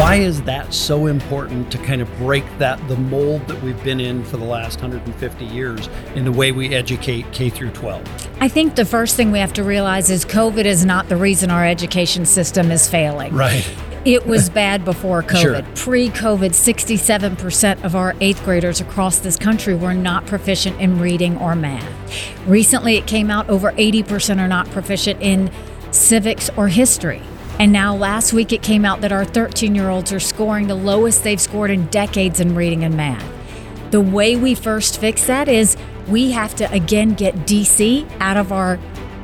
Why is that so important to kind of break that the mold that we've been in for the last 150 years in the way we educate K through 12? I think the first thing we have to realize is COVID is not the reason our education system is failing. Right. It was bad before COVID. Sure. Pre COVID, 67% of our eighth graders across this country were not proficient in reading or math. Recently, it came out over 80% are not proficient in civics or history. And now, last week, it came out that our 13 year olds are scoring the lowest they've scored in decades in reading and math. The way we first fix that is we have to again get DC out of our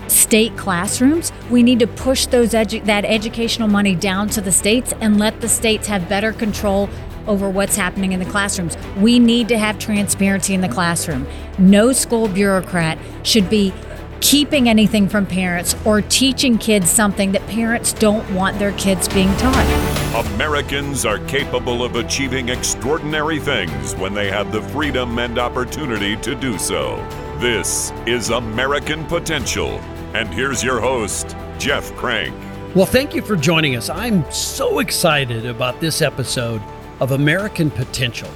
state classrooms. We need to push those edu- that educational money down to the states and let the states have better control over what's happening in the classrooms. We need to have transparency in the classroom. No school bureaucrat should be keeping anything from parents or teaching kids something that parents don't want their kids being taught. Americans are capable of achieving extraordinary things when they have the freedom and opportunity to do so. This is American Potential. And here's your host, Jeff Crank. Well, thank you for joining us. I'm so excited about this episode of American Potential.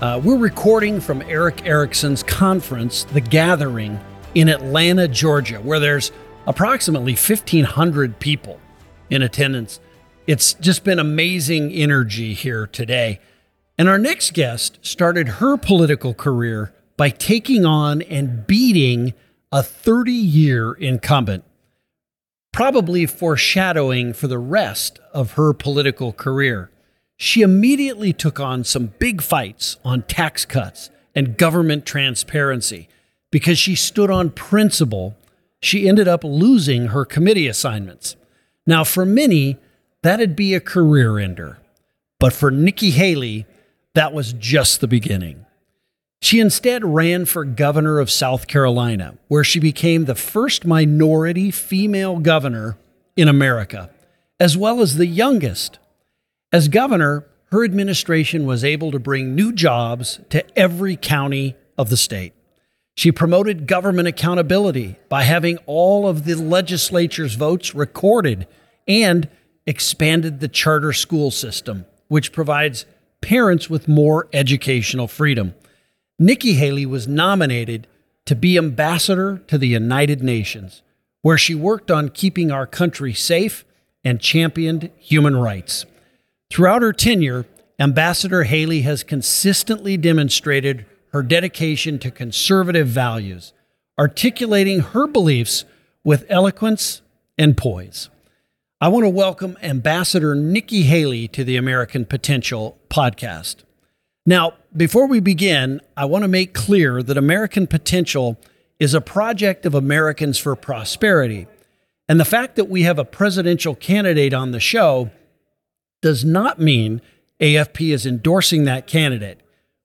Uh, we're recording from Erick Erickson's conference, The Gathering, in Atlanta, Georgia, where there's approximately 1,500 people in attendance. It's just been amazing energy here today. And our next guest started her political career by taking on and beating a 30 year incumbent, probably foreshadowing for the rest of her political career. She immediately took on some big fights on tax cuts and government transparency because she stood on principle. She ended up losing her committee assignments. Now, for many, that'd be a career ender. But for Nikki Haley, that was just the beginning. She instead ran for governor of South Carolina, where she became the first minority female governor in America, as well as the youngest. As governor, her administration was able to bring new jobs to every county of the state. She promoted government accountability by having all of the legislature's votes recorded and expanded the charter school system, which provides parents with more educational freedom. Nikki Haley was nominated to be ambassador to the United Nations, where she worked on keeping our country safe and championed human rights. Throughout her tenure, Ambassador Haley has consistently demonstrated her dedication to conservative values, articulating her beliefs with eloquence and poise. I want to welcome Ambassador Nikki Haley to the American Potential podcast. Now, before we begin, I want to make clear that American Potential is a project of Americans for Prosperity. And the fact that we have a presidential candidate on the show does not mean AFP is endorsing that candidate.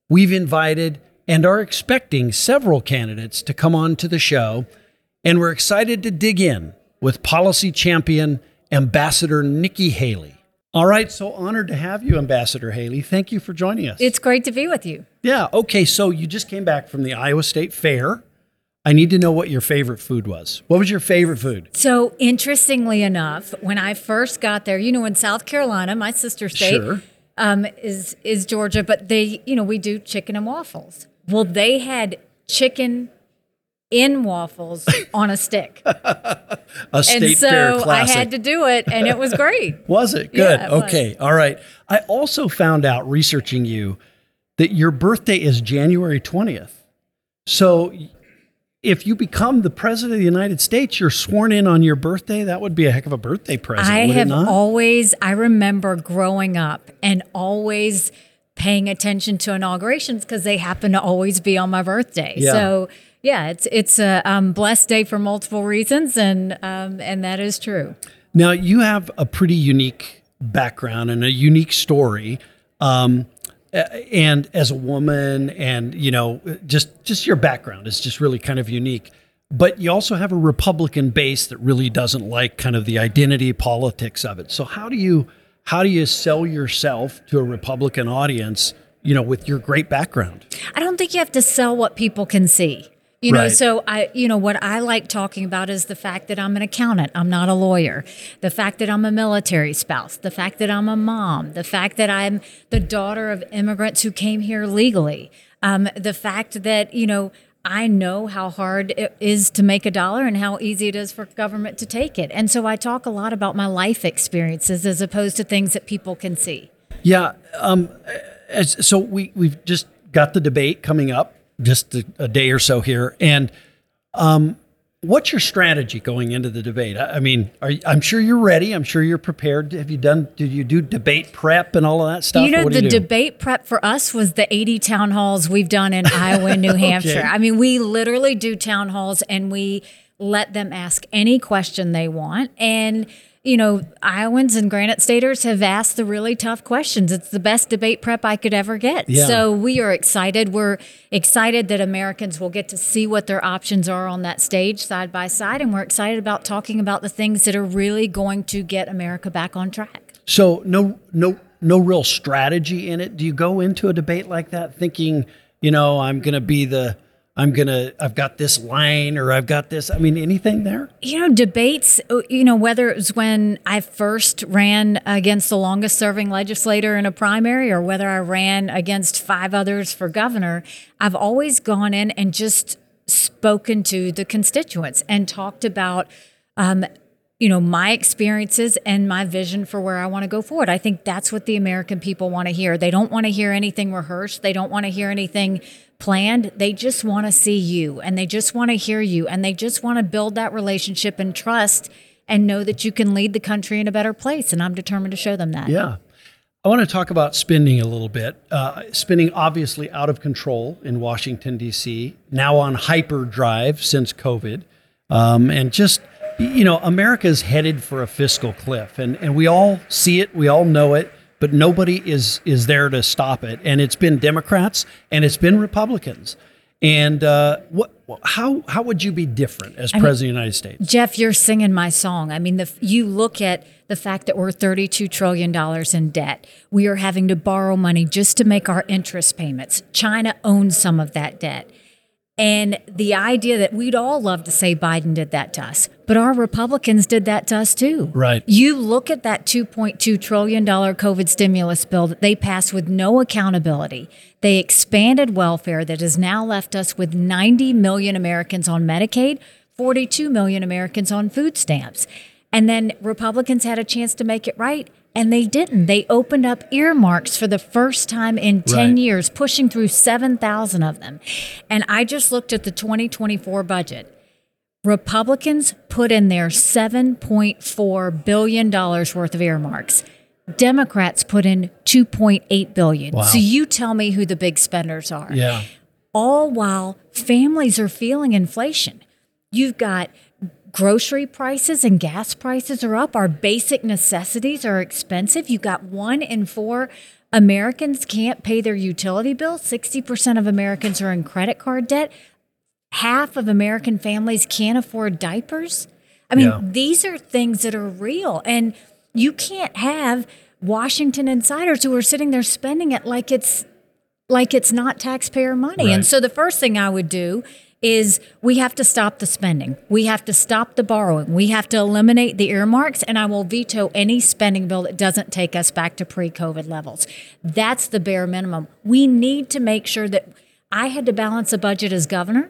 We've invited and are expecting several candidates to come on to the show, and we're excited to dig in with policy champion Ambassador Nikki Haley. All right, so honored to have you, Ambassador Haley. Thank you for joining us. It's great to be with you. yeah, okay, so you just came back from the Iowa State Fair. I need to know what your favorite food was. What was your favorite food? So, interestingly enough, when I first got there, you know, in South Carolina, my sister state Sure. um, is is Georgia, but they, you know, we do chicken and waffles. Well, they had chicken in waffles on a stick, A and State Fair so I classic. had to do it, and it was great. Was it good? Yeah, it was. okay, all right. I also found out researching you that your birthday is January 20th. So if you become the president of the United States, you're sworn in on your birthday. That would be a heck of a birthday present. I would it have not? always, I remember growing up and always paying attention to inaugurations because they happen to always be on my birthday. Yeah. So yeah, it's it's a um, blessed day for multiple reasons, and um, and that is true. Now you have a pretty unique background and a unique story. Um, and as a woman and you know just just your background is just really kind of unique but you also have a republican base that really doesn't like kind of the identity politics of it so how do you how do you sell yourself to a republican audience you know with your great background I don't think you have to sell what people can see You know, Right. so I, you know, what I like talking about is the fact that I'm an accountant. I'm not a lawyer. The fact that I'm a military spouse. The fact that I'm a mom. The fact that I'm the daughter of immigrants who came here legally. Um, the fact that, you know, I know how hard it is to make a dollar and how easy it is for government to take it. And so I talk a lot about my life experiences as opposed to things that people can see. Yeah. Um, as, so we we've just got the debate coming up, just a, a day or so here, and um, what's your strategy going into the debate? I, I mean, are, you- I'm sure you're ready. I'm sure you're prepared. Have you done? Did you do debate prep and all of that stuff? You know, the you debate prep for us was the 80 town halls we've done in Iowa and New Hampshire. I mean, we literally do town halls and we let them ask any question they want. And, you know, Iowans and Granite Staters have asked the really tough questions. It's the best debate prep I could ever get. Yeah. So we are excited. We're excited that Americans will get to see what their options are on that stage side by side. And we're excited about talking about the things that are really going to get America back on track. So no no no real strategy in it. Do you go into a debate like that thinking, you know, I'm going to be the I'm to I've got this line or I've got this. I mean, anything there? you know, debates, uh, you know, whether it was when I first ran against the longest serving legislator in a primary or whether I ran against five others for governor, I've always gone in and just spoken to the constituents and talked about, um, you know, my experiences and my vision for where I want to go forward. I think that's what the American people want to hear. They don't want to hear anything rehearsed. They don't want to hear anything planned. They just want to see you and they just want to hear you and they just want to build that relationship and trust and know that you can lead the country in a better place. And I'm determined to show them that. Yeah. I want to talk about spending a little bit. Uh, spending obviously out of control in Washington, D.C., now on hyperdrive since COVID. Um, and just, you know, America's headed for a fiscal cliff. And, and we all see it, we all know it, but nobody is, is there to stop it. And it's been Democrats and it's been Republicans. And uh, what, how, how would you be different as president of the United States? Jeff, you're singing my song. I mean, the, you look at the fact that we're $32 trillion in debt. We are having to borrow money just to make our interest payments. China owns some of that debt. And the idea that we'd all love to say Biden did that to us, but our Republicans did that to us too. Right. You look at that $2.2 trillion COVID stimulus bill that they passed with no accountability. They expanded welfare that has now left us with 90 million Americans on Medicaid, 42 million Americans on food stamps. And then Republicans had a chance to make it right, and they didn't. They opened up earmarks for the first time in 10 Right. years, pushing through 7,000 of them. And I just looked at the 2024 budget. Republicans put in their $7.4 billion worth of earmarks. Democrats put in 2.8 billion. Wow. So you tell me who the big spenders are. Yeah. All while families are feeling inflation. You've got grocery prices and gas prices are up. Our basic necessities are expensive. You've got one in four Americans can't pay their utility bill. 60% of Americans are in credit card debt half of American families can't afford diapers. I mean, Yeah. these are things that are real. And you can't have Washington insiders who are sitting there spending it like it's like it's not taxpayer money. Right. And so the first thing I would do is we have to stop the spending. We have to stop the borrowing. We have to eliminate the earmarks and I will veto any spending bill that doesn't take us back to pre-COVID levels. That's the bare minimum. We need to make sure that I had to balance a budget as governor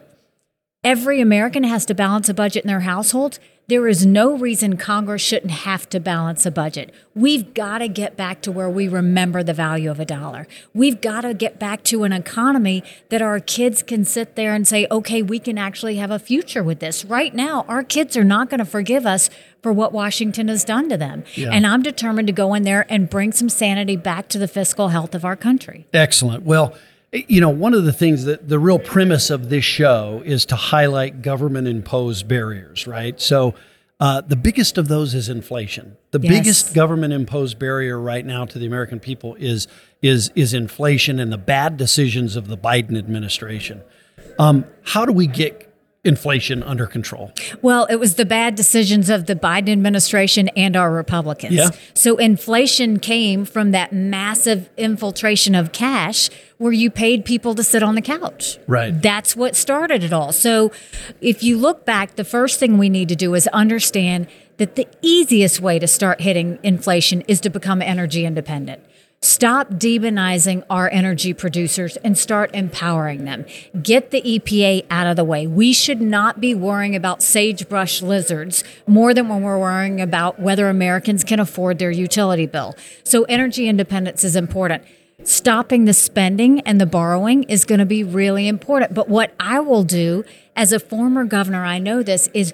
every American has to balance a budget in their household. There is no reason Congress shouldn't have to balance a budget. We've got to get back to where we remember the value of a dollar. We've got to get back to an economy that our kids can sit there and say, okay, we can actually have a future with this. Right now, our kids are not going to forgive us for what Washington has done to them. Yeah. And I'm determined to go in there and bring some sanity back to the fiscal health of our country. Excellent. Well, you know, one of the things that the real premise of this show is to highlight government imposed barriers, right? So, uh, the biggest of those is inflation. The Yes. biggest government imposed barrier right now to the American people is is is inflation and the bad decisions of the Biden administration. Um, how do we get inflation under control? Well, it was the bad decisions of the Biden administration and our Republicans. Yeah. So inflation came from that massive infiltration of cash where you paid people to sit on the couch. Right. That's what started it all. So if you look back, the first thing we need to do is understand that the easiest way to start hitting inflation is to become energy independent. Stop demonizing our energy producers and start empowering them. Get the EPA out of the way. We should not be worrying about sagebrush lizards more than when we're worrying about whether Americans can afford their utility bill. So, energy independence is important. Stopping the spending and the borrowing is going to be really important. But what I will do as a former governor, I know this, is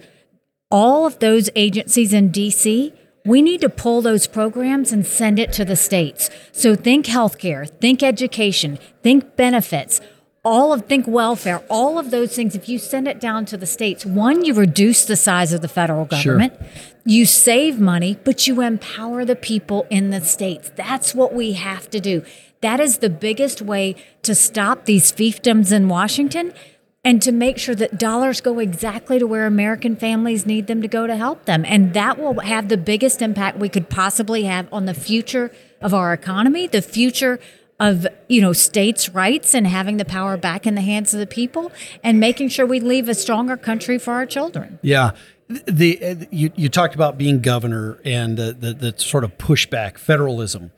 all of those agencies in DC we need to pull those programs and send it to the states. So think healthcare, think education, think benefits, all of think welfare, all of those things. If you send it down to the states, one, you reduce the size of the federal government. Sure. You save money, but you empower the people in the states. That's what we have to do. That is the biggest way to stop these fiefdoms in Washington and to make sure that dollars go exactly to where American families need them to go to help them. And that will have the biggest impact we could possibly have on the future of our economy, the future of you know states' rights and having the power back in the hands of the people, and making sure we leave a stronger country for our children. Yeah. The, you, you talked about being governor and the, the, the sort of pushback federalism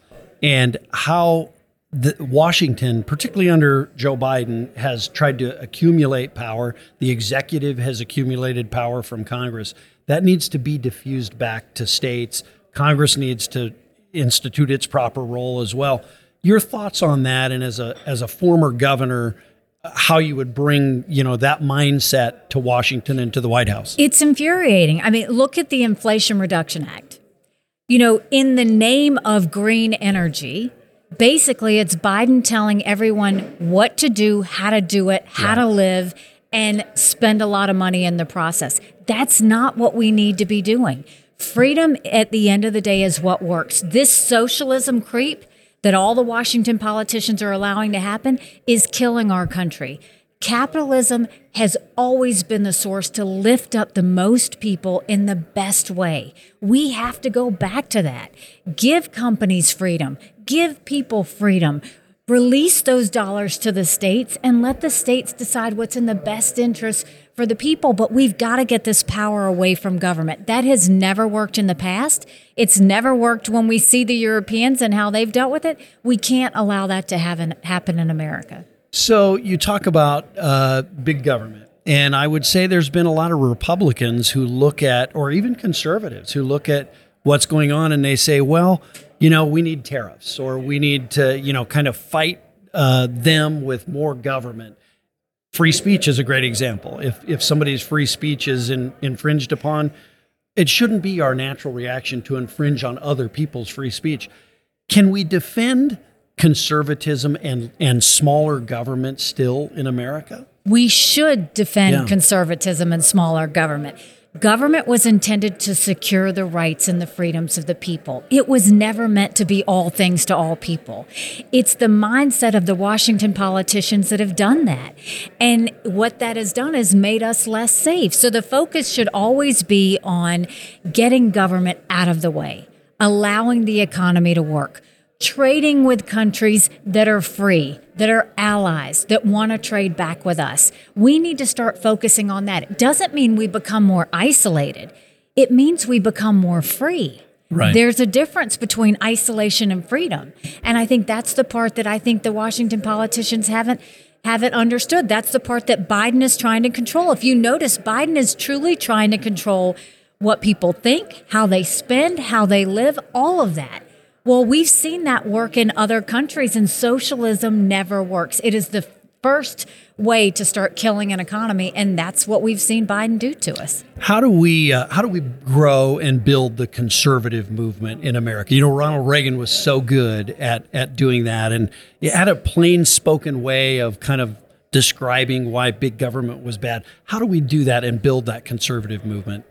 and how the, Washington, particularly under Joe Biden, has tried to accumulate power. The executive has accumulated power from Congress. That needs to be diffused back to states. Congress needs to institute its proper role as well. Your thoughts on that, and as a as a former governor, how you would bring you know that mindset to Washington and to the White House? It's infuriating. I mean, look at the Inflation Reduction Act. You know, in the name of green energy, basically it's Biden telling everyone what to do, how to do it, how yeah. to live, and spend a lot of money in the process. That's not what we need to be doing. Freedom at the end of the day is what works. This socialism creep that all the Washington politicians are allowing to happen is killing our country. Capitalism has always been the source to lift up the most people in the best way. We have to go back to that. Give companies freedom, give people freedom. Release those dollars to the states and let the states decide what's in the best interest for the people. But we've got to get this power away from government. That has never worked in the past. It's never worked when we see the Europeans and how they've dealt with it. We can't allow that to happen in America. So you talk about uh, big government. And I would say there's been a lot of Republicans who look at, or even conservatives who look at what's going on and they say, well, you know, we need tariffs or we need to, you know, kind of fight uh, them with more government. Free speech is a great example. If, if somebody's free speech is in, infringed upon, it shouldn't be our natural reaction to infringe on other people's free speech. Can we defend conservatism and, and smaller government still in America? We should defend yeah. conservatism and smaller government. Government was intended to secure the rights and the freedoms of the people. It was never meant to be all things to all people. It's the mindset of the Washington politicians that have done that. And what that has done is made us less safe. So the focus should always be on getting government out of the way, allowing the economy to work trading with countries that are free, that are allies, that want to trade back with us. We need to start focusing on that. It doesn't mean we become more isolated, it means we become more free. Right. There's a difference between isolation and freedom. And I think that's the part that I think the Washington politicians haven't haven't understood. That's the part that Biden is trying to control. If you notice, Biden is truly trying to control what people think, how they spend, how they live, all of that. Well, we've seen that work in other countries, and socialism never works. It is the first way to start killing an economy, and that's what we've seen Biden do to us. How do we uh, how do we grow and build the conservative movement in America? You know, Ronald Reagan was so good at at doing that, and he had a plain spoken way of kind of describing why big government was bad. How do we do that and build that conservative movement?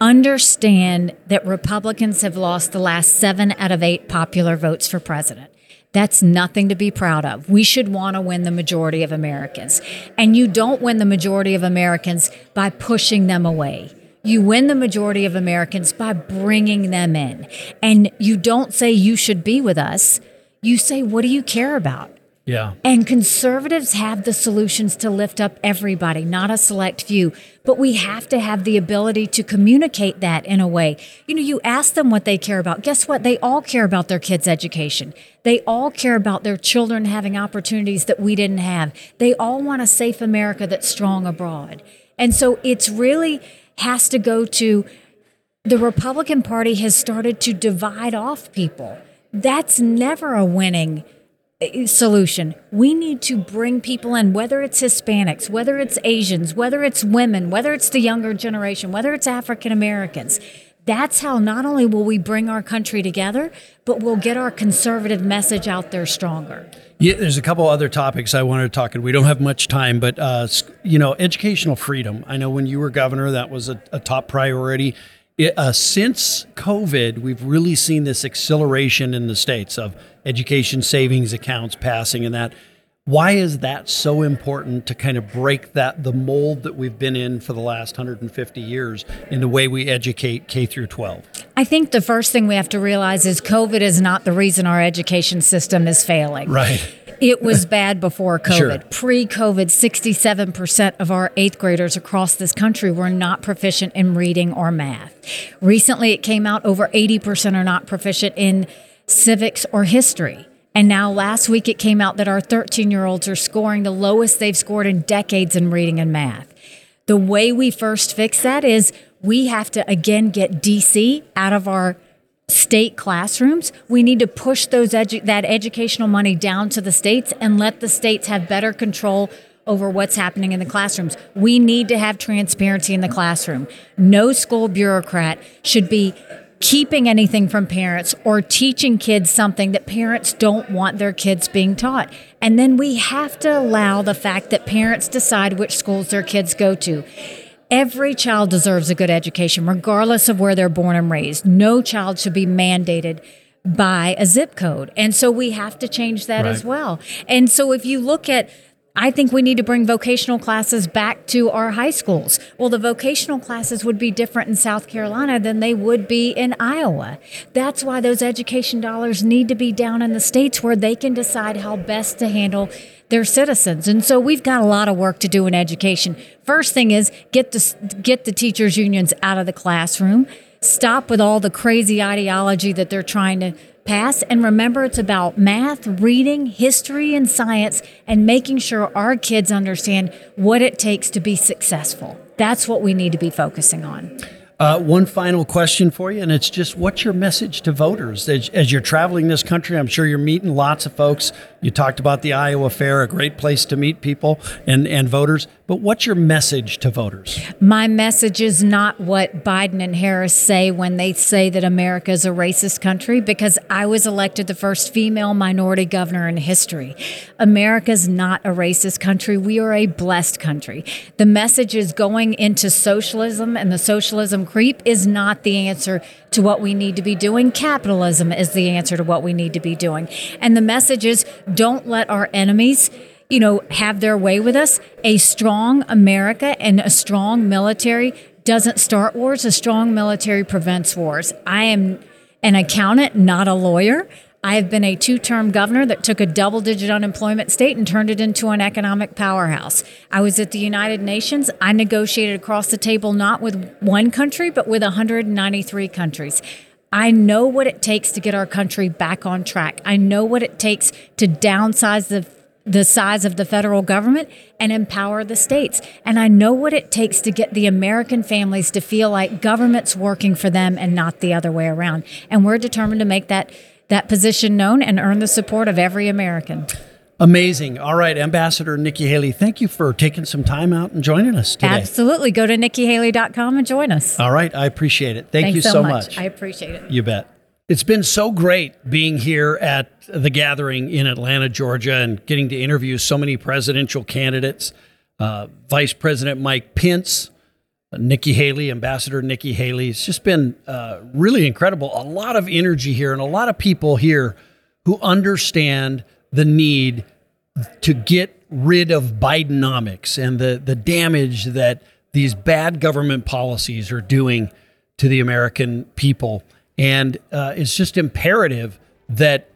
Understand that Republicans have lost the last seven out of eight popular votes for president. That's nothing to be proud of. We should want to win the majority of Americans. And you don't win the majority of Americans by pushing them away. You win the majority of Americans by bringing them in. And you don't say you should be with us. You say, what do you care about? Yeah. And conservatives have the solutions to lift up everybody, not a select few. But we have to have the ability to communicate that in a way. You know, you ask them what they care about. Guess what? They all care about their kids' education. They all care about their children having opportunities that we didn't have. They all want a safe America that's strong abroad. And so it's really has to go to the Republican Party has started to divide off people. That's never a winning solution. We need to bring people in, whether it's Hispanics, whether it's Asians, whether it's women, whether it's the younger generation, whether it's African Americans. That's how not only will we bring our country together, but we'll get our conservative message out there stronger. Yeah, there's a couple other topics I wanted to talk, and we don't have much time, but uh, you know, educational freedom. I know when you were governor, that was a, a top priority. It, uh, since COVID, we've really seen this acceleration in the states of education savings accounts passing and that. Why is that so important to kind of break that the mold that we've been in for the last 150 years in the way we educate K through 12? I think the first thing we have to realize is COVID is not the reason our education system is failing. Right. It was bad before COVID. Sure. Pre COVID, 67% of our eighth graders across this country were not proficient in reading or math. Recently, it came out over 80% are not proficient in civics or history. And now last week it came out that our 13 year olds are scoring the lowest they've scored in decades in reading and math. The way we first fix that is we have to again get DC out of our state classrooms. We need to push those edu- that educational money down to the states and let the states have better control over what's happening in the classrooms. We need to have transparency in the classroom. No school bureaucrat should be keeping anything from parents or teaching kids something that parents don't want their kids being taught. And then we have to allow the fact that parents decide which schools their kids go to. Every child deserves a good education, regardless of where they're born and raised. No child should be mandated by a zip code. And so we have to change that Right. as well. And so if you look at I think we need to bring vocational classes back to our high schools. Well, the vocational classes would be different in South Carolina than they would be in Iowa. That's why those education dollars need to be down in the states where they can decide how best to handle their citizens. And so we've got a lot of work to do in education. First thing is get the get the teachers unions out of the classroom. Stop with all the crazy ideology that they're trying to pass and remember it's about math, reading, history and science and making sure our kids understand what it takes to be successful. That's what we need to be focusing on. Uh, one final question for you, and it's just what's your message to voters as, as you're traveling this country? I'm sure you're meeting lots of folks. You talked about the Iowa Fair, a great place to meet people and, and voters. But what's your message to voters? My message is not what Biden and Harris say when they say that America is a racist country, because I was elected the first female minority governor in history. America's not a racist country. We are a blessed country. The message is going into socialism and the socialism creep is not the answer to what we need to be doing. Capitalism is the answer to what we need to be doing. And the message is don't let our enemies you know, have their way with us. A strong America and a strong military doesn't start wars. A strong military prevents wars. I am an accountant, not a lawyer. I have been a two term governor that took a double digit unemployment state and turned it into an economic powerhouse. I was at the United Nations. I negotiated across the table not with one country, but with 193 countries. I know what it takes to get our country back on track. I know what it takes to downsize the the size of the federal government and empower the states. And I know what it takes to get the American families to feel like government's working for them and not the other way around. And we're determined to make that that position known and earn the support of every American. Amazing. All right, Ambassador Nikki Haley, thank you for taking some time out and joining us today. Absolutely. Go to nikkihaley.com and join us. All right, I appreciate it. Thank Thanks you so, so much. much. I appreciate it. You bet. It's been so great being here at the gathering in Atlanta, Georgia, and getting to interview so many presidential candidates. Uh, Vice President Mike Pence, Nikki Haley, Ambassador Nikki Haley. It's just been uh, really incredible. A lot of energy here, and a lot of people here who understand the need to get rid of Bidenomics and the, the damage that these bad government policies are doing to the American people. And uh, it's just imperative that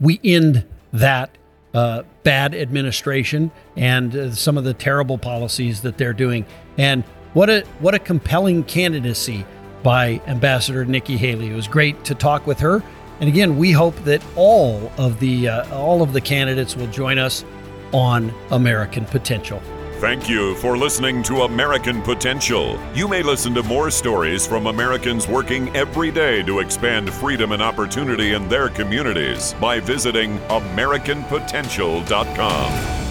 we end that uh, bad administration and uh, some of the terrible policies that they're doing. And what a what a compelling candidacy by Ambassador Nikki Haley. It was great to talk with her. And again, we hope that all of the uh, all of the candidates will join us on American Potential. Thank you for listening to American Potential. You may listen to more stories from Americans working every day to expand freedom and opportunity in their communities by visiting AmericanPotential.com.